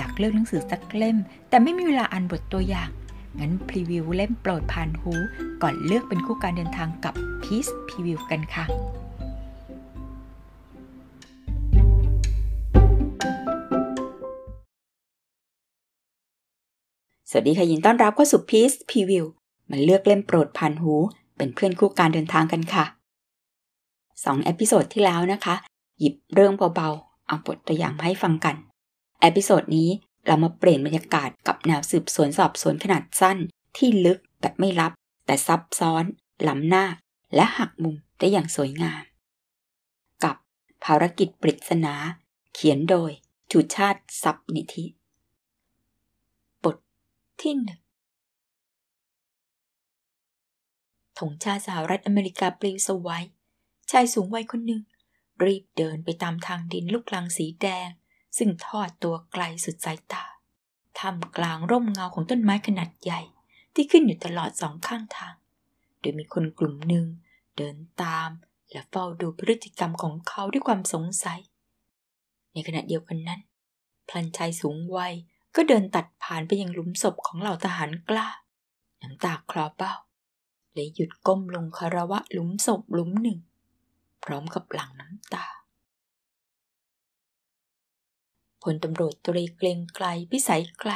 อยากเลือกหนังสือสักเล่ม แต่ไม่มีเวลาอ่านบทตัวอย่าง งั้นพรีวิวเล่มโปรดผ่านหู ก่อนเลือกเป็นคู่การเดินทางกับ Peace Preview กันค่ะสวัสดีค่ะยินต้อนรับเข้าสู่ Peace Preview มาเลือกเล่มโปรดผ่านหู เป็นเพื่อนคู่การเดินทางกันค่ะสอง episode ที่แล้วนะคะ หยิบเรื่องเบาๆ เอาบทตัวอย่างมาให้ฟังกัน episode นี้เรามาเปลี่ยนบรรยากาศกับแนวสืบสวนสอบสวนขนาดสั้น ที่ลึกแบบไม่ลับ แต่ซับซ้อน ล้ำหน้า และหักมุมได้อย่างสวยงาม กับภารกิจปริศนา เขียนโดยชูชาติ ทรัพย์นิธิ บทที่หนึ่งธงชาติสหรัฐอเมริกาปลิวสวัยชายสูงวัยคนหนึ่ง รีบเดินไปตามทางดินลูกลังสีแดง ซึ่งทอดตัวไกลสุดสายตาทำกลางร่มเงาของต้นไม้ขนาดใหญ่ที่ขึ้นอยู่ตลอดสองข้างทาง โดยมีคนกลุ่มหนึ่งเดินตามและเฝ้าดูพฤติกรรมของเขาด้วยความสงสัย ในขณะเดียวกันนั้น พลันชายสูงวัยก็เดินตัดผ่านไปยังหลุมศพของเหล่าทหารกล้า น้ำตาคลอเบ้าและหยุดก้มลงคารวะหลุมศพหลุมหนึ่ง พร้อมกับหลั่งน้ำตา พลตำรวจตรีเกรงไกลพิสัยไกล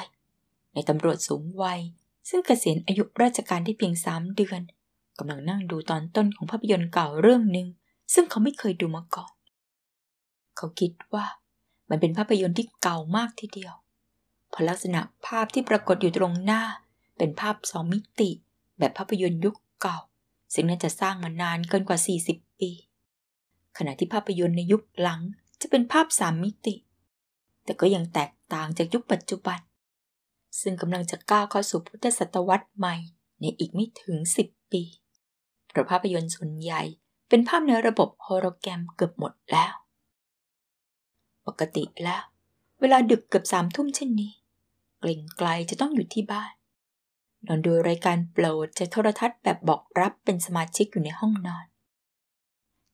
ในตำรวจสูงวัย ซึ่งเกษียณอายุราชการได้เพียงสามเดือนกำลังนั่งดูตอนต้นของภาพยนตร์เก่าเรื่องหนึ่งซึ่งเขาไม่เคยดูมาก่อน เขาคิดว่ามันเป็นภาพยนตร์ที่เก่ามากทีเดียวเพราะลักษณะภาพที่ปรากฏอยู่ตรงหน้า เป็นภาพสองมิติ แบบภาพยนตร์ยุคเก่า ซึ่งน่าจะสร้างมานานเกินกว่า 40 ปี ขณะที่ภาพยนตร์ในยุคหลังจะเป็นภาพสามมิติ แต่ก็ยังแตกต่างจากยุคปัจจุบัน ซึ่งกำลังจะก้าวเข้าสู่พุทธศตวรรษใหม่ ในอีกไม่ถึง 10 ปีเพราะภาพยนตร์ส่วนใหญ่เป็นภาพในระบบโฮโลแกรมเกือบหมดแล้ว ปกติแล้ว เวลาดึกเกือบสามทุ่มเช่นนี้ เกรงไกลจะต้องอยู่ที่บ้าน นอนดูรายการโปรดจากโทรทัศน์แบบบอกรับเป็นสมาชิกอยู่ในห้องนอน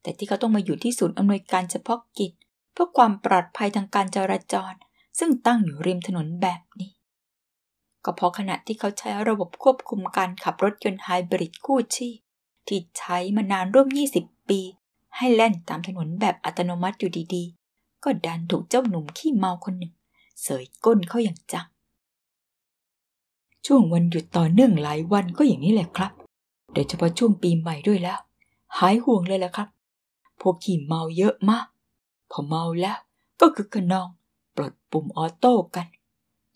แต่ที่เขาต้องมาอยู่ที่ศูนย์อำนวยการเฉพาะกิจเพื่อความปลอดภัยทางการจราจร ซึ่งตั้งอยู่ริมถนนแบบนี้ ก็เพราะขณะที่เขาใช้ระบบควบคุมการขับรถยนต์ไฮบริดคู่ชีพที่ใช้มานานร่วม 20 ปี ให้แล่นตามถนนแบบอัตโนมัติอยู่ดีๆ ก็ดันถูกเจ้าหนุ่มขี้เมาคนหนึ่ง เสยก้นเข้าอย่างจัง ช่วงวันหยุดต่อเนื่องหลายวันก็อย่างนี้แหละครับ โดยเฉพาะช่วงปีใหม่ด้วยแล้ว หายห่วงเลยแหละครับ พวกขี่เมาเยอะมาก พอเมาแล้วก็คือขนอง ปลดปุ่มออโต้กัน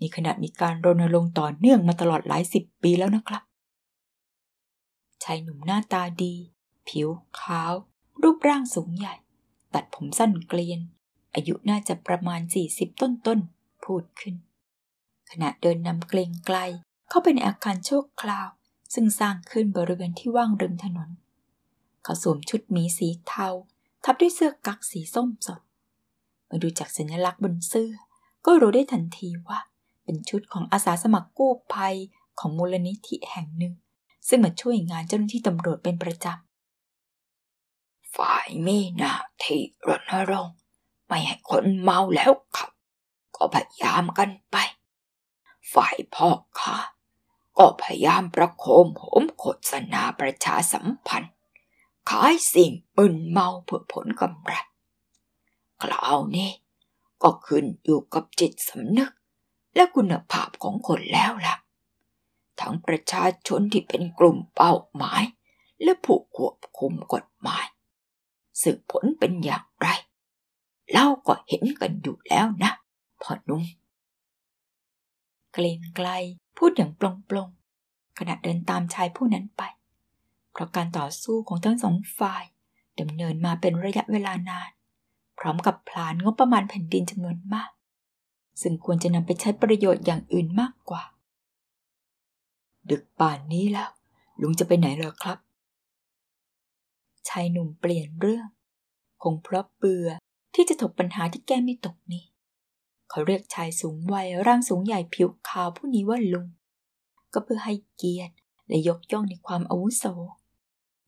นี่ขนาดมีการรณรงค์ต่อเนื่องมาตลอดหลายสิบปีแล้วนะครับ ชายหนุ่มหน้าตาดี ผิวขาว รูปร่างสูงใหญ่ ตัดผมสั้นเกลียน อายุน่าจะประมาณ 40 ต้นๆพูดขึ้น ขณะเดินนำเกรงไกลเข้าไปในอาคารโชคคราว ซึ่งสร้างขึ้นบริเวณที่ว่างริมถนน เขาสวมชุดหมีสีเทา ทับด้วยเสื้อกั๊กสีส้มสดมาดูจากสัญลักษณ์บนเสื้อ ก็รู้ได้ทันทีว่า เป็นชุดของอาสาสมัครกู้ภัยของมูลนิธิแห่งหนึ่ง ซึ่งมาช่วยงานเจ้าหน้าที่ตำรวจเป็นประจำ ฝ่ายมีนาที่รณรงค์ไม่ให้คนเมาแล้วขับ ก็พยายามกันไป ฝ่ายพ่อค้าก็พยายามประโคมโหมโฆษณาประชาสัมพันธ์ ขายสิ่งมึนเมาเพื่อผลกำไรคราวนี้ก็ขึ้นอยู่กับจิตสำนึก และคุณภาพของคนแล้วล่ะ ทั้งประชาชนที่เป็นกลุ่มเป้าหมาย และผู้ควบคุมกฎหมายซึ่งผลเป็นอย่างไร เราก็เห็นกันอยู่แล้วนะพ่อนุ่มเกรงไกลพูดอย่างปลงปลงขณะเดินตามชายผู้นั้นไป เพราะการต่อสู้ของทั้งสองฝ่ายดำเนินมาเป็นระยะเวลานาน พร้อมกับพลานงบประมาณแผ่นดินจำนวนมาก ซึ่งควรจะนำไปใช้ประโยชน์อย่างอื่นมากกว่า ดึกป่านนี้แล้ว ลุงจะไปไหนเหรอครับ ชายหนุ่มเปลี่ยนเรื่อง คงเพราะเบื่อที่จะถกปัญหาที่แก้ไม่ตกนี้ เขาเรียกชายสูงวัยร่างสูงใหญ่ผิวขาวผู้นี้ว่าลุง ก็เพื่อให้เกียรติและยกย่องในความอาวุโส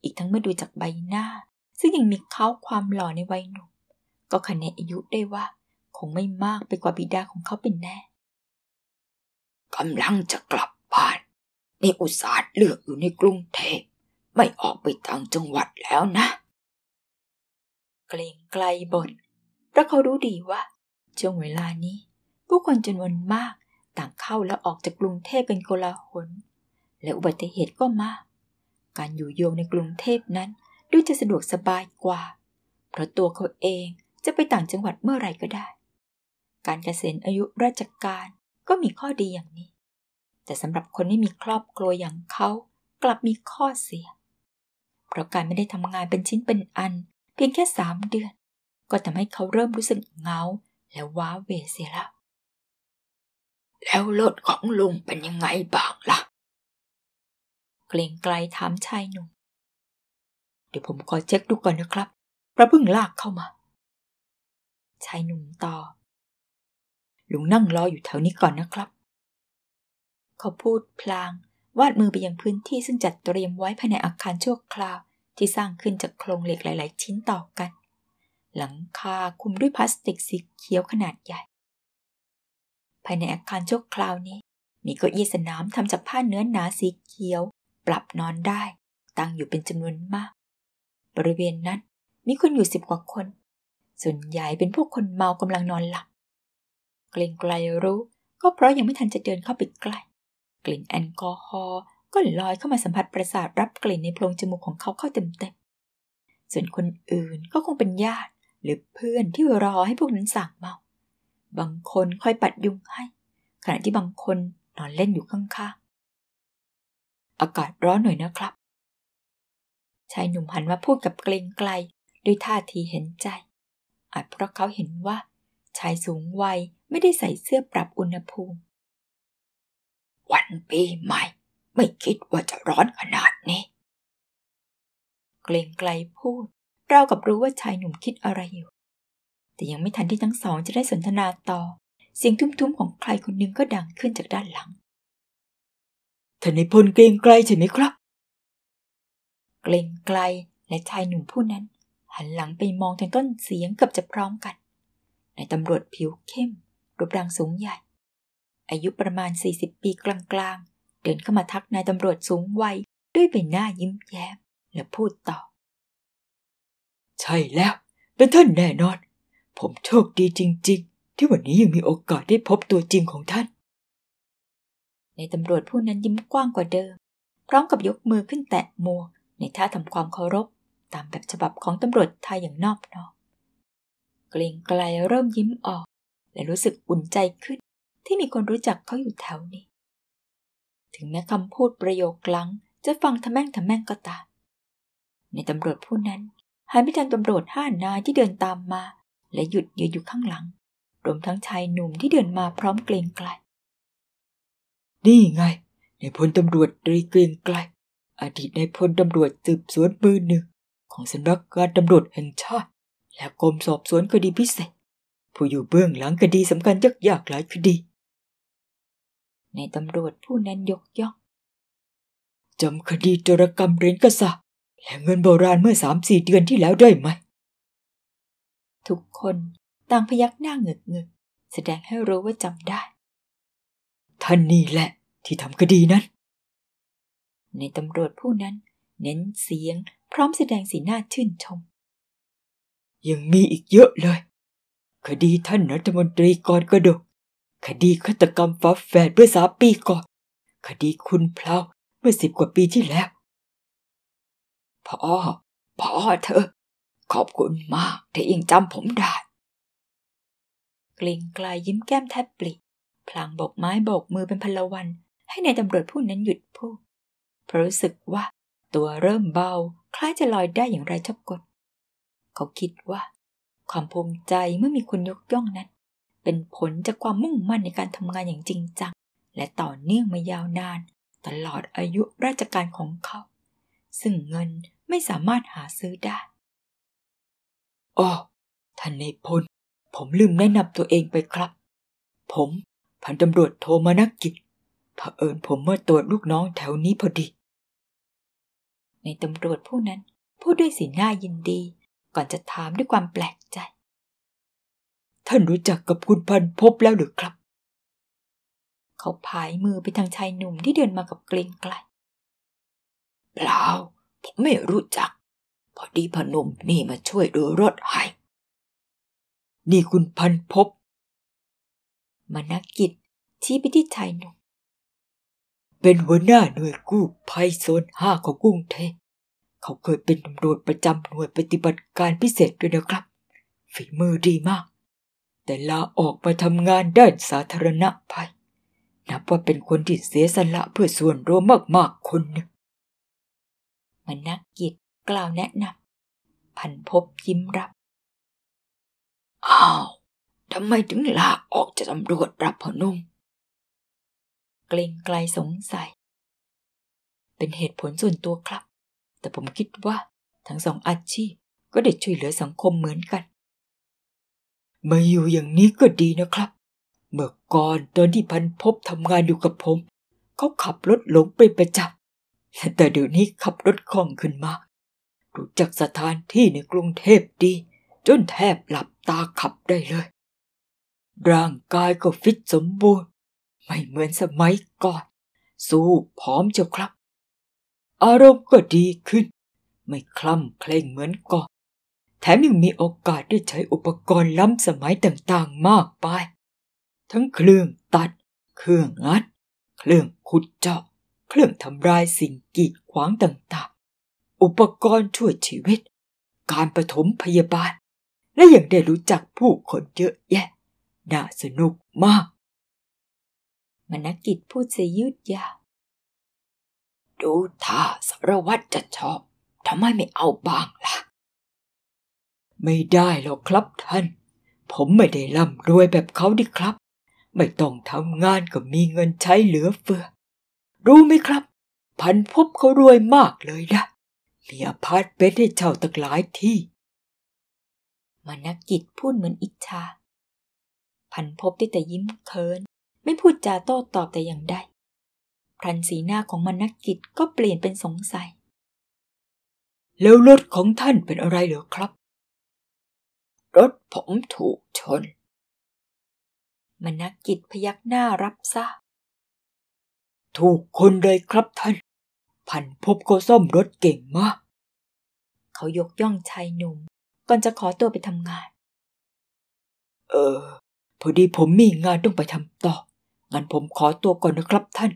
อีกทั้งเมื่อดูจากใบหน้า ซึ่งยังมีเขาความหล่อในวัยหนุ่ม ก็คะแนนอายุได้ว่า คงไม่มากไปกว่าบิดาของเขาเป็นแน่กำลังจะกลับบ้านนี่อุตส่าห์เลือกอยู่ในกรุงเทพไม่ออกไปต่างจังหวัดแล้วนะ เกรงไกลบนเพราะเขารู้ดีว่า ช่วงเวลานี้ ผู้คนจำนวนมากต่างเข้าและออกจากกรุงเทพเป็นโกลาหลและอุบัติเหตุก็มาก การอยู่โยงในกรุงเทพนั้นดูจะสะดวกสบายกว่า เพราะตัวเขาเองจะไปต่างจังหวัดเมื่อไรก็ได้ การเกษียณอายุราชการก็มีข้อดีอย่างนี้ แต่สำหรับคนที่มีครอบครัวอย่างเขากลับมีข้อเสีย เพราะการไม่ได้ทำงานเป็นชิ้นเป็นอัน เพียงแค่สามเดือน ก็ทำให้เขาเริ่มรู้สึกเหงาและว้าเวเสียแล้วแล้วรถของลุงเป็นยังไงบ้างล่ะ เกรงไกลถามชายหนุ่ม เดี๋ยวผมขอเช็คดูก่อนนะครับพระพิ่งลากเข้ามา ชายหนุ่มตอบลุงนั่งรออยู่แถวนี้ก่อนนะครับ เขาพูดพลาง วาดมือไปยังพื้นที่ซึ่งจัดเตรียมไว้ภายในอาคารชั่วคราว ที่สร้างขึ้นจากโครงเหล็กหลาย ๆ ชิ้นต่อกัน หลังคาคุมด้วยพลาสติกสีเขียวขนาดใหญ่ ภายในอาคารชั่วคราวนี้ มีเก้าอี้สนามทำจากผ้าเนื้อหนาสีเขียว ปรับนอนได้ ตั้งอยู่เป็นจำนวนมาก บริเวณนั้นมีคนอยู่สิบกว่าคน ส่วนใหญ่เป็นพวกคนเมากำลังนอนหลับเกรงไกลรู้ ก็เพราะยังไม่ทันจะเดินเข้าไปใกล้ กลิ่นแอลกอฮอล์ก็ลอยเข้ามาสัมผัสประสาทรับกลิ่นในโพรงจมูกของเขาเข้าเต็มๆ ส่วนคนอื่นก็คงเป็นญาติหรือเพื่อนที่รอให้พวกนั้นสั่งเมา บางคนคอยปัดยุงให้ ขณะที่บางคนนอนเล่นอยู่ข้างๆ อากาศร้อนหน่อยนะครับ ชายหนุ่มหันมาพูดกับเกรงไกลด้วยท่าทีเห็นใจ อาจเพราะเขาเห็นว่า ชายสูงวัยไม่ได้ใส่เสื้อปรับอุณหภูมิ วันปีใหม่ ไม่คิดว่าจะร้อนขนาดนี้ เกรงไกลพูดเรากับรู้ว่าชายหนุ่มคิดอะไรอยู่ แต่ยังไม่ทันที่ทั้งสองจะได้สนทนาต่อ เสียงทุ้มๆของใครคนหนึ่งก็ดังขึ้นจากด้านหลัง ท่านในพลเกรงไกลใช่ไหมครับ เกรงไกลและชายหนุ่มผู้นั้น หันหลังไปมองทางต้นเสียงกับจะพร้อมกันในตำรวจผิวเข้ม รูปร่างสูงใหญ่ อายุประมาณ 40 ปีกลางๆ เดินเข้ามาทักนายตำรวจสูงวัยด้วยใบหน้ายิ้มแย้ม และพูดต่อ ใช่แล้ว เป็นท่านแน่นอน ผมโชคดีจริง ๆ ที่วันนี้ยังมีโอกาสได้พบตัวจริงของท่าน ในตำรวจผู้นั้นยิ้มกว้างกว่าเดิม พร้อมกับยกมือขึ้นแตะมวในท่าทำความเคารพ ตามแบบฉบับของตำรวจไทยอย่างนอบน้อมเกรงไกลเริ่มยิ้มออก และรู้สึกอุ่นใจขึ้น ที่มีคนรู้จักเขาอยู่แถวนี้ ถึงแม้คำพูดประโยคลังจะฟังทะแม่งทะแม่งก็ตาม ในตำรวจผู้นั้นหันไปทางตำรวจห้านายที่เดินตามมา และหยุดยืนอยู่ข้างหลัง รวมทั้งชายหนุ่มที่เดินมาพร้อมเกรงไกล นี่ไงในพลตำรวจตรีเกรงไกล อดีตในพลตำรวจสืบสวนมือหนึ่ง ของสำนักงานตำรวจแห่งชาติ และกรมสอบสวนคดีพิเศษ ผู้อยู่เบื้องหลังคดีสำคัญยักยากหลายคดี ในตำรวจผู้นั้นยกย่องจำคดีจรกรรมเรนกษะและเงินโบราณเมื่อสามสี่เดือนที่แล้วได้ไหม ทุกคนต่างพยักหน้าเงึกเงึกแสดงให้รู้ว่าจำได้ ท่านนี่แหละ ที่ทำคดีนั้น ในตำรวจผู้นั้น เน้นเสียงพร้อมแสดงสีหน้าชื่นชม ยังมีอีกเยอะเลย คดีท่านรัฐมนตรีกรกระดก คดีฆาตกรรมฟ้าแฝดเมื่อสามปีก่อน คดีคุณเพลาเมื่อสิบกว่าปีที่แล้วพ่อพ่อเธอ ขอบคุณมากที่ยังจำผมได้ กลิ่งกลายยิ้มแก้มแทบปลิ พลางบกไม้บกมือเป็นพลวัน ให้ในตำรวจผู้นั้นหยุดพูดเพราะรู้สึกว่าตัวเริ่มเบา คล้ายจะลอยได้อย่างไรชอบกด เขาคิดว่า ความภูมิใจเมื่อมีคนยกย่องนั้น เป็นผลจากความมุ่งมั่นในการทำงานอย่างจริงจัง และต่อเนื่องมายาวนาน ตลอดอายุราชการของเขา ซึ่งเงินไม่สามารถหาซื้อได้อ๋อท่านในพลผมลืมแนะนำตัวเองไปครับ ผม พันตำรวจโทมานักกิจเผอิญผมเมื่อตรวจลูกน้องแถวนี้พอดี ในตำรวจผู้นั้นพูดด้วยสีหน้ายินดี ก่อนจะถามด้วยความแปลกใจ ท่านรู้จักกับคุณพันพบแล้วหรือครับ เขาผายมือไปทางชายหนุ่มที่เดินมากับเกรงไกลเปล่า ผมไม่รู้จัก พอดีพนมนี่มาช่วยดูรถให้ นี่คุณพันพบ มานักกิจ ชี้ไปที่ชายหนุ่มเป็นหัวหน้าหน่วยกู้ภัยโซนห้าของกรุงเทพเขาเคยเป็นตำรวจประจำหน่วยปฏิบัติการพิเศษด้วยนะครับ ฝีมือดีมาก แต่ลาออกมาทำงานด้านสาธารณภัย นับว่าเป็นคนที่เสียสละเพื่อส่วนรวมมากๆคนหนึ่งมนักกิจกล่าวแนะนำพันพบยิ้มรับ อ้าว ทำไมถึงลาออกจากตำรวจรับพนุ่ม เกรงไกลสงสัย เป็นเหตุผลส่วนตัวครับ แต่ผมคิดว่าทั้งสองอาชีพก็ได้ช่วยเหลือสังคมเหมือนกัน มาอยู่อย่างนี้ก็ดีนะครับ เมื่อก่อนตอนที่พันพบทำงานอยู่กับผม เขาขับรถหลงเป็นประจำแต่เดี๋ยวนี้ขับรถคล่องขึ้นมา รู้จักสถานที่ในกรุงเทพดี จนแทบหลับตาขับได้เลย ร่างกายก็ฟิตสมบูรณ์ ไม่เหมือนสมัยก่อน สู้พร้อมเจ้าครับ อารมณ์ก็ดีขึ้น ไม่คล่ำเคร่งเหมือนก่อนแถมยังมีโอกาสได้ใช้อุปกรณ์ล้ำสมัยต่างๆมากมายทั้งเครื่องตัด เครื่องงัด เครื่องขุดเจาะ เครื่องทำลายสิ่งกีดขวางต่างๆ อุปกรณ์ช่วยชีวิต การปฐมพยาบาล และยังได้รู้จักผู้คนเยอะแยะ น่าสนุกมาก มนกิจพูดเสยยืดยาว ดูท่าสารวัตรจะชอบ ทำไมไม่เอาบ้างล่ะ ไม่ได้หรอกครับท่าน ผมไม่ได้ร่ำรวยแบบเขาดิครับ ไม่ต้องทำงานก็มีเงินใช้เหลือเฟือ รู้ไหมครับ พันพบเขารวยมากเลยนะมีอพาร์ตเมนต์ให้เช่าตั้งหลายที่ มนักกิจพูดเหมือนอิจฉา พันพบได้แต่ยิ้มเคินไม่พูดจาโต้ตอบแต่อย่างใดพลันสีหน้าของมานักกิจก็เปลี่ยนเป็นสงสัย แล้วรถของท่านเป็นอะไรเหรอครับ รถผมถูกชน มนักกิจพยักหน้ารับทราบถูกคนเลยครับท่าน พันพบก็ซ่อมรถเก่งมาก เขายกย่องชายหนุ่ม ก่อนจะขอตัวไปทำงาน เออ พอดีผมมีงานต้องไปทำต่อ งั้นผมขอตัวก่อนนะครับท่าน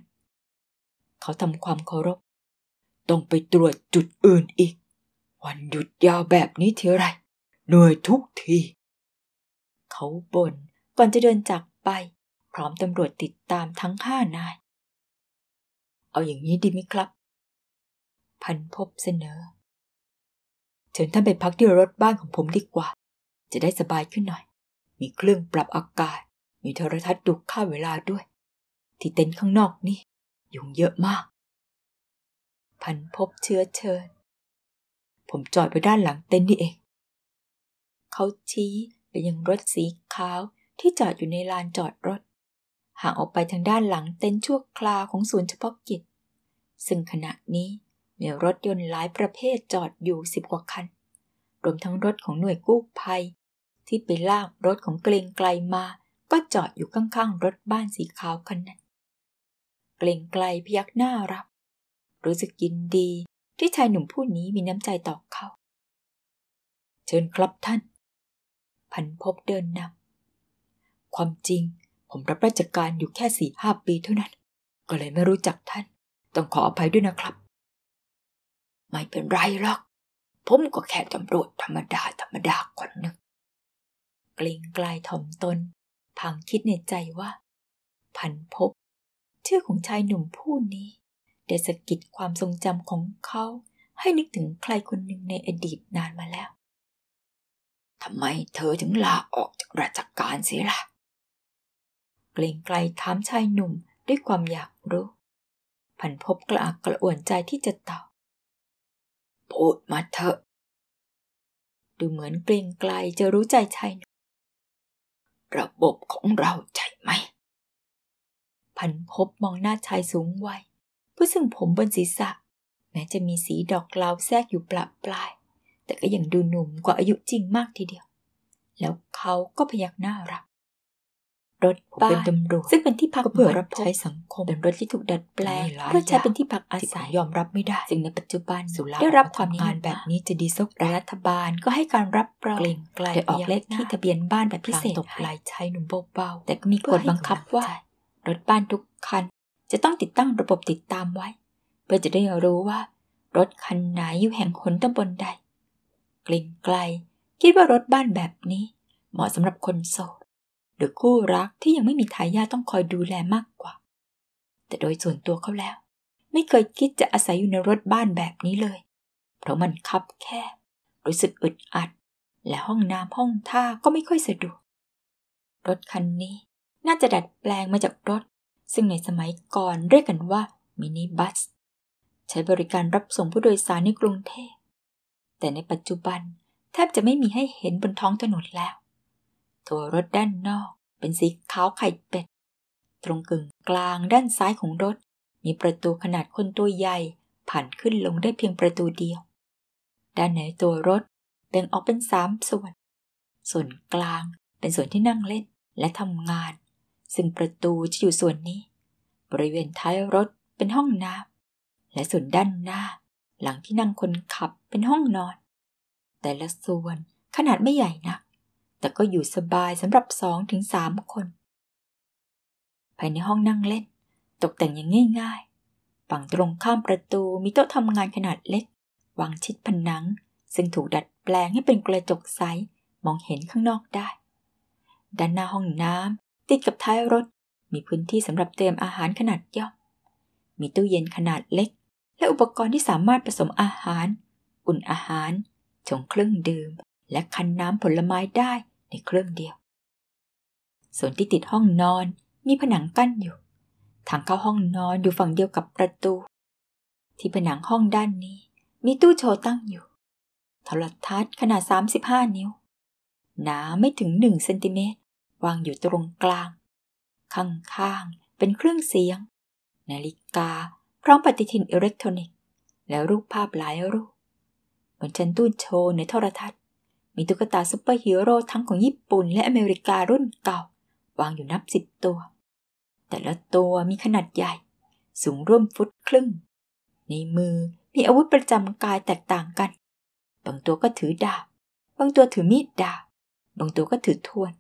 เขาทำความเคารพ ต้องไปตรวจจุดอื่นอีก วันหยุดยาวแบบนี้ทีไรเหนื่อยทุกที เขาบ่นก่อนจะเดินจากไป พร้อมตำรวจติดตามทั้งห้านาย เอาอย่างนี้ดีไหมครับ พันพบเสนอ เชิญท่านไปพักที่รถบ้านของผมดีกว่า จะได้สบายขึ้นหน่อย มีเครื่องปรับอากาศ มีโทรทัศน์ดูค่าเวลาด้วย ที่เต็นท์ข้างนอกนี่ยุงเยอะมาก พันพบเชื้อเชิญ ผมจอดไปด้านหลังเต็นท์นี่เอง เขาชี้ไปยังรถสีขาวที่จอดอยู่ในลานจอดรถ ห่างออกไปทางด้านหลังเต็นท์ชั่วคราวของศูนย์เฉพาะกิจ ซึ่งขณะนี้มีรถยนต์หลายประเภทจอดอยู่สิบกว่าคัน รวมทั้งรถของหน่วยกู้ภัย ที่ไปลากรถของเกรงไกลมา ก็จอดอยู่ข้างๆ รถบ้านสีขาวคันนั้น เกรงไกลพยักหน้ารับ รู้สึกยินดีที่ชายหนุ่มผู้นี้มีน้ำใจต่อเขา เชิญครับท่าน พันพบเดินนำความจริงผมรับราชการอยู่แค่สี่ห้าปีเท่านั้น ก็เลยไม่รู้จักท่าน ต้องขออภัยด้วยนะครับ ไม่เป็นไรหรอก ผมก็แค่ตำรวจธรรมดาธรรมดาคนหนึ่ง เกรงไกลถ่อมตนพางคิดในใจว่า พันพบ ชื่อของชายหนุ่มผู้นี้ได้สะกิดความทรงจำของเขาให้นึกถึงใครคนหนึ่งในอดีตนานมาแล้วทำไมเธอถึงลาออกจากราชการเสียล่ะ เกรงไกลถามชายหนุ่มด้วยความอยากรู้ พันพบกระอักกระอ่วนใจที่จะตอบพูดมาเถอะ ดูเหมือนเกรงไกลจะรู้ใจชายหนุ่ม ระบบของเราใช่ไหม พันพบมองหน้าชายสูงวัยผู้ซึ่งผมบนศีรษะ แม้จะมีสีดอกลาวแทรกอยู่ปลาปลาย แต่ก็ยังดูหนุ่มกว่าอายุจริงมากทีเดียว แล้วเขาก็พยักหน้ารับ รถผมบ้าเป็นนตำรวจซึ่งเป็นที่พักก็เพื่อหน่วยรับใช้สังคมเป็นรถที่ถูกดัดแปลงมีหลายเพื่อใช้อย่างเป็นที่พักอาที่ผมศัยยอมรับไม่ได้ซึ่งในปัจจุบันสุราได้รับความนิงายนมแบบนี้จะดีสักและรัฐบาลก็ให้การรับรองเกรงไกลโดยออกเลขที่ทะเบียนบ้านแบบพิเศษตบไหลชายหนุ่มเบาๆแต่ก็มีกฎบังคับว่ารถบ้านทุกคัน จะต้องติดตั้งระบบติดตามไว้ เพื่อจะได้รู้ว่า รถคันไหนอยู่แห่งหนตำบลใดเกรงไกล คิดว่ารถบ้านแบบนี้ เหมาะสำหรับคนโสด หรือคู่รักที่ยังไม่มีทายาทต้องคอยดูแลมากกว่า แต่โดยส่วนตัวเขาแล้ว ไม่เคยคิดจะอาศัยอยู่ในรถบ้านแบบนี้เลย เพราะมันคับแคบ รู้สึกอึดอัด และห้องน้ำห้องท่าก็ไม่ค่อยสะดวก รถคันนี้น่าจะดัดแปลงมาจากรถ ซึ่งในสมัยก่อนเรียกกันว่ามินิบัส ใช้บริการรับส่งผู้โดยสารในกรุงเทพแต่ในปัจจุบันแทบจะไม่มีให้เห็นบนท้องถนนแล้ว ตัวรถด้านนอก เป็นสีขาวไข่เป็ด ตรงกึ่งกลางด้านซ้ายของรถ มีประตูขนาดคนตัวใหญ่ ผ่านขึ้นลงได้เพียงประตูเดียว ด้านในตัวรถแบ่งออกเป็นสามส่วน ส่วนกลางเป็นส่วนที่นั่งเล่นและทำงาน ซึ่งประตูจะอยู่ส่วนนี้ บริเวณท้ายรถเป็นห้องน้ำและส่วนด้านหน้า หลังที่นั่งคนขับเป็นห้องนอน แต่ละส่วนขนาดไม่ใหญ่นัก แต่ก็อยู่สบายสำหรับสองถึงสามคน ภายในห้องนั่งเล่น ตกแต่งอย่างง่ายๆ ฝั่งตรงข้ามประตูมีโต๊ะทำงานขนาดเล็ก วางชิดผนัง ซึ่งถูกดัดแปลงให้เป็นกระจกใส มองเห็นข้างนอกได้ ด้านหน้าห้องน้ำติดกับท้ายรถ มีพื้นที่สำหรับเตรียมอาหารขนาดย่อม มีตู้เย็นขนาดเล็ก และอุปกรณ์ที่สามารถผสมอาหาร อุ่นอาหารชงเครื่องดื่ม และคันน้ำผลไม้ได้ในเครื่องเดียว ส่วนที่ติดห้องนอนมีผนังกั้นอยู่ ทางเข้าห้องนอนอยู่ฝั่งเดียวกับประตู ที่ผนังห้องด้านนี้ มีตู้โชว์ตั้งอยู่โทรทัศน์ขนาด 35 นิ้ว หนาไม่ถึง1เซนติเมตร วางอยู่ตรงกลาง ข้างๆ เป็นเครื่องเสียง นาฬิกา พร้อมปฏิทินอิเล็กทรอนิกส์ และรูปภาพหลายรูป บนชั้นตู้โชว์ในโทรทัศน์ มีตุ๊กตาซุปเปอร์ฮีโร่ทั้งของญี่ปุ่นและอเมริการุ่นเก่า วางอยู่นับสิบตัว แต่ละตัวมีขนาดใหญ่ สูงร่วมฟุตครึ่ง ในมือมีอาวุธประจำกายแตกต่างกัน บางตัวก็ถือดาบบางตัวถือมีดดาบบางตัวก็ถือทวน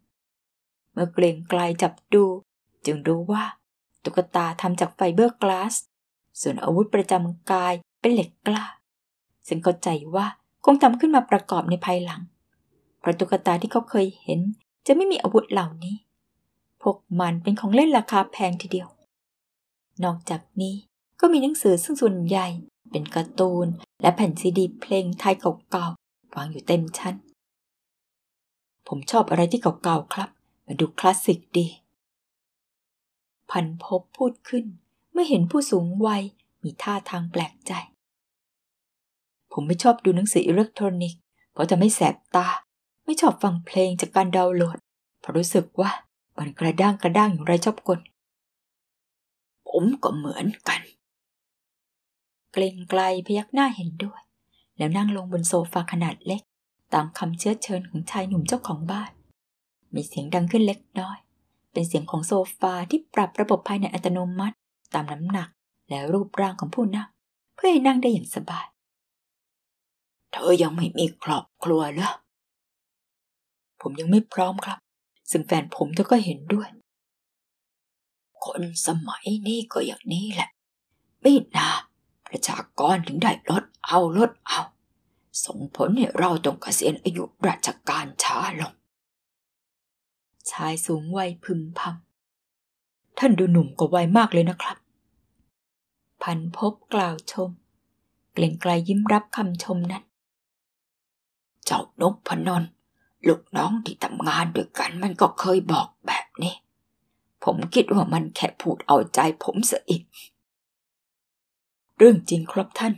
เมื่อเกรียงไกรจับดู จึงรู้ว่า ตุ๊กตาทำจากไฟเบอร์กลาส ส่วนอาวุธประจำกายเป็นเหล็กกล้า ซึ่งเข้าใจว่าคงทำขึ้นมาประกอบในภายหลัง เพราะตุ๊กตาที่เขาเคยเห็น จะไม่มีอาวุธเหล่านี้ พวกมันเป็นของเล่นราคาแพงทีเดียว นอกจากนี้ก็มีหนังสือซึ่งส่วนใหญ่ เป็นการ์ตูน และแผ่นซีดี เพลงไทยเก่าๆ วางอยู่เต็มชั้น ผมชอบอะไรที่เก่าๆครับ มันดูคลาสสิกดี พันพบพูดขึ้น เมื่อเห็นผู้สูงวัยมีท่าทางแปลกใจ ผมไม่ชอบดูหนังสืออิเล็กทรอนิกส์ เพราะจะไม่แสบตา ไม่ชอบฟังเพลงจากการดาวน์โหลด เพราะรู้สึกว่ามันกระด้างกระด้างอย่างไรชอบกลผมก็เหมือนกัน เกรงไกลพยักหน้าเห็นด้วย แล้วนั่งลงบนโซฟาขนาดเล็ก ตามคำเชื้อเชิญของชายหนุ่มเจ้าของบ้าน มีเสียงดังขึ้นเล็กน้อย เป็นเสียงของโซฟาที่ปรับระบบภายในอัตโนมัติ ตามน้ำหนักและรูปร่างของผู้นั่ง เพื่อให้นั่งได้อย่างสบาย เธอยังไม่มีครอบครัวเหรอ ผมยังไม่พร้อมครับ ซึ่งแฟนผมเธอก็เห็นด้วย คนสมัยนี้ก็อย่างนี้แหละ ไม่นาประชากรถึงได้ลดเอาลดเอา ส่งผลให้เราต้องเกษียณอายุราชการช้าลง ชายสูงวัยพึมพำท่านดูหนุ่มกว่าวัยมากเลยนะครับ พันพบกล่าวชม เกล่งไกลยิ้มรับคำชมนั้น เจ้านกพนน ลูกน้องที่ทำงานด้วยกันมันก็เคยบอกแบบนี้ ผมคิดว่ามันแค่พูดเอาใจผมเสียอีก เรื่องจริงครับท่าน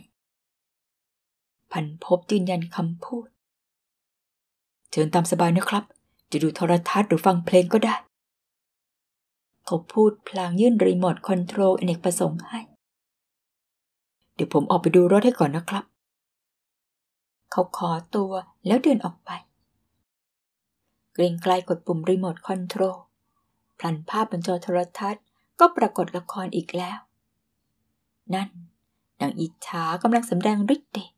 พันพบยืนยันคำพูด เชิญตามสบายนะครับ จะดูโทรทัศน์หรือฟังเพลงก็ได้ เขาพูดพลางยื่นรีโมทคอนโทรลอเนกประสงค์ให้ เดี๋ยวผมออกไปดูรถให้ก่อนนะครับ เขาขอตัวแล้วเดินออกไป เกรียงไกรกดปุ่มรีโมทคอนโทรลพลันภาพบนจอโทรทัศน์ก็ปรากฏละครอีกแล้ว นั่นนางอิจฉากำลังสำแดงฤทธิ์เดช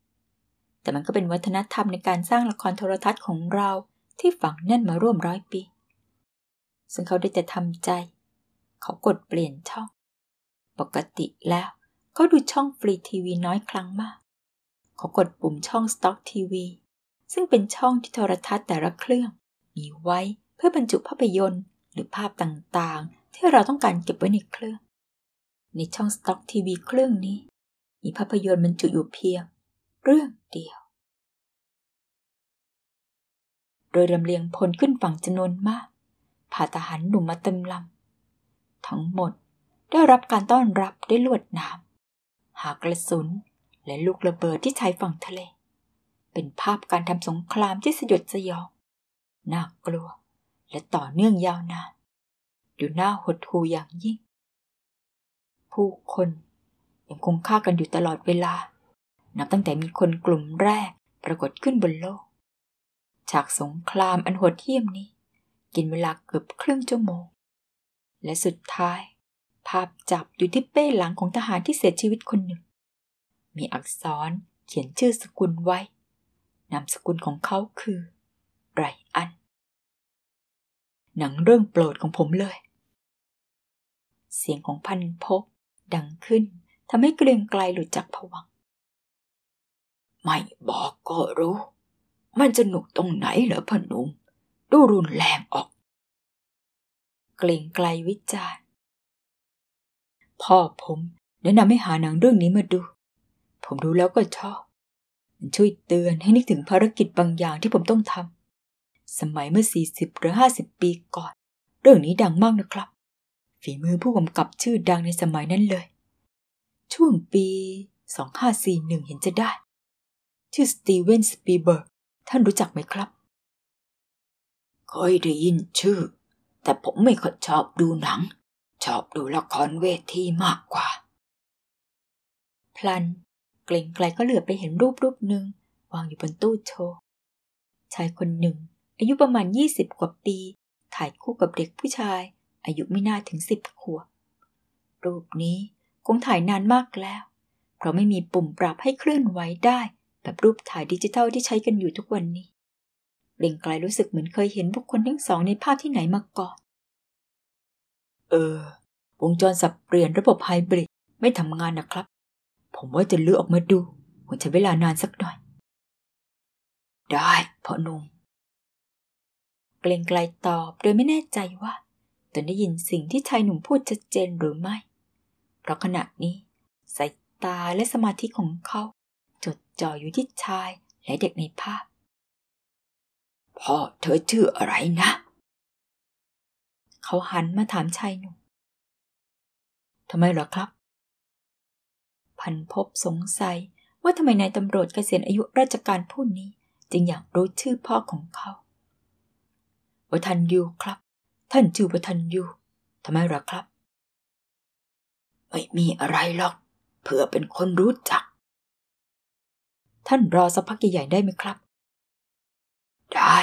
แต่มันก็เป็นวัฒนธรรมในการสร้างละครโทรทัศน์ของเราที่ฝังแน่นมาร่วมร้อยปี ซึ่งเขาได้แต่ทำใจ เขากดเปลี่ยนช่อง ปกติแล้ว เขาดูช่องฟรีทีวีน้อยครั้งมาก เขากดปุ่มช่องสต็อกทีวีซึ่งเป็นช่องที่โทรทัศน์แต่ละเครื่อง มีไว้เพื่อบรรจุภาพยนตร์ หรือภาพต่างๆ ที่เราต้องการเก็บไว้ในเครื่อง ในช่องสต็อกทีวีเครื่องนี้ มีภาพยนตร์บรรจุอยู่เพียง เรื่องเดียว โดยลำเลียงพลขึ้นฝั่งจำนวนมากพาทหารหนุ่มมาเต็มลำ ทั้งหมดได้รับการต้อนรับด้วยลวดน้ำ หากระสุน และลูกระเบิดที่ชายฝั่งทะเล เป็นภาพการทำสงครามที่สยดสยอง น่ากลัว และต่อเนื่องยาวนาน ดูน่าหดหู่อย่างยิ่ง ผู้คนยังคงฆ่ากันอยู่ตลอดเวลา นับตั้งแต่มีคนกลุ่มแรกปรากฏขึ้นบนโลก ฉากสงครามอันโหดเหี้ยมนี้ กินเวลาเกือบครึ่งชั่วโมง และสุดท้าย ภาพจับอยู่ที่เป้หลังของทหารที่เสียชีวิตคนหนึ่ง มีอักษรเขียนชื่อสกุลไว้ นามสกุลของเขาคือ ไรอัน หนังเรื่องโปรดของผมเลย เสียงของพันพบดังขึ้นทำให้เกรียงไกลหลุดจากผวัง ไม่บอกก็รู้ มันสนุกตรงไหนเหรอพนุมดูรุนแรงออก เกรียงไกลวิจารณ์ พ่อผมแนะนำให้หาหนังเรื่องนี้มาดู ผมดูแล้วก็ชอบ มันช่วยเตือนให้นึกถึงภารกิจบางอย่างที่ผมต้องทำ สมัยเมื่อ 40 หรือ 50 ปีก่อน เรื่องนี้ดังมากนะครับ ฝีมือผู้กำกับชื่อดังในสมัยนั้นเลย ช่วงปี 2541 เห็นจะได้ ชื่อสตีเวนสปีเบิร์กท่านรู้จักไหมครับ เคยได้ยินชื่อ แต่ผมไม่ค่อยชอบดูหนัง ชอบดูละครเวทีมากกว่า พลัน เกรงไกลก็เหลือไปเห็นรูปรูปหนึ่งวางอยู่บนตู้โชว์ชายคนหนึ่ง อายุประมาณ 20 กว่าปี ถ่ายคู่กับเด็กผู้ชาย อายุไม่น่าถึงสิบขวบ รูปนี้คงถ่ายนานมากแล้ว เพราะไม่มีปุ่มปรับให้เคลื่อนไหวได้ แบบรูปถ่ายดิจิทัลที่ใช้กันอยู่ทุกวันนี้เกรงไกลรู้สึกเหมือนเคยเห็นบุคคลทั้งสองในภาพที่ไหนมาก่อน เออ วงจรสับเปลี่ยนระบบไฮบริดไม่ทำงานนะครับ ผมว่าจะเลือกออกมาดูคงใช้เวลานานสักหน่อย ได้พ่อนุ่ม เกรงไกลตอบโดยไม่แน่ใจว่าตนได้ยินสิ่งที่ชายหนุ่มพูดชัดเจนหรือไม่ เพราะขณะนี้สายตาและสมาธิของเขา จดจ่ออยู่ที่ชายและเด็กในภาพ พ่อเธอชื่ออะไรนะ เขาหันมาถามชายหนุ่มทำไมหรอครับ พันพบสงสัยว่าทำไมนายตำรวจเกษียณอายุราชการผู้นี้ จึงอยากรู้ชื่อพ่อของเขา วัทันยูครับ ท่านชื่อวัทันยูทำไมเหรอครับ ไม่มีอะไรหรอกเพื่อเป็นคนรู้จัก ท่านรอสักพักใหญ่ๆได้ไหมครับ ได้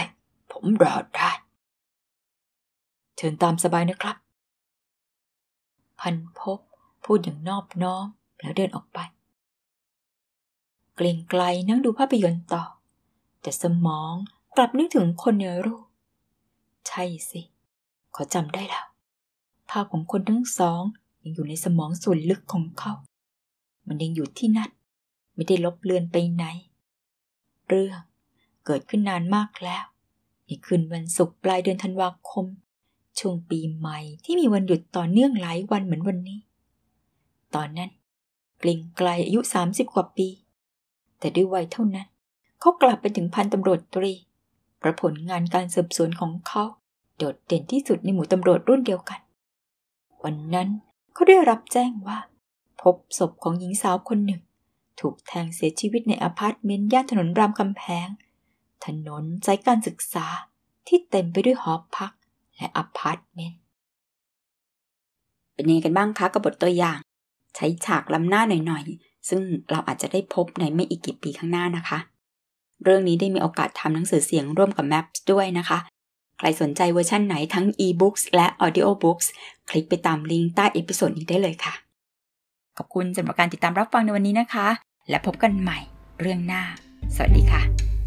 ผมรอได้ เชิญตามสบายนะครับ พันพบพูดอย่างนอบน้อมแล้วเดินออกไป เกรงไกลนั่งดูภาพยนตร์ต่อ แต่สมองกลับนึกถึงคนในรูป ใช่สิขาจำได้แล้ว ภาพของคนทั้งสองยังอยู่ในสมองส่วนลึกของเขา มันยังอยู่ที่นั่น ไม่ได้ลบเลือนไปไหน เรื่องเกิดขึ้นนานมากแล้ว ในคืนวันศุกร์ปลายเดือนธันวาคม ช่วงปีใหม่ที่มีวันหยุดต่อเนื่องหลายวันเหมือนวันนี้ ตอนนั้นเกรงไกลอายุสามสิบกว่าปี แต่ด้วยวัยเท่านั้น เขากลับไปถึงพันตำรวจตรี เพราะผลงานการสืบสวนของเขา โดดเด่นที่สุดในหมู่ตำรวจรุ่นเดียวกัน วันนั้นเขาได้รับแจ้งว่า พบศพของหญิงสาวคนหนึ่ง ถูกแทงเสียชีวิตในอพาร์ตเมนต์ย่านถนนรามคำแหง ถนนใจการศึกษาที่เต็มไปด้วยหอพักและอพาร์ตเมนต์เป็นยังไงกันบ้างคะกับบทตัวอย่าง ใช้ฉากล้ำหน้าหน่อยๆ ซึ่งเราอาจจะได้พบในไม่อีกกี่ปีข้างหน้านะคะ เรื่องนี้ได้มีโอกาสทำหนังสือเสียงร่วมกับ MEB ด้วยนะคะ ใครสนใจเวอร์ชั่นไหนทั้ง e-books และ audiobooks คลิกไปตามลิงก์ใต้ episode นี้ได้เลยค่ะ ขอบคุณสำหรับการติดตามรับฟังในวันนี้นะคะ และพบกันใหม่เรื่องหน้า สวัสดีค่ะ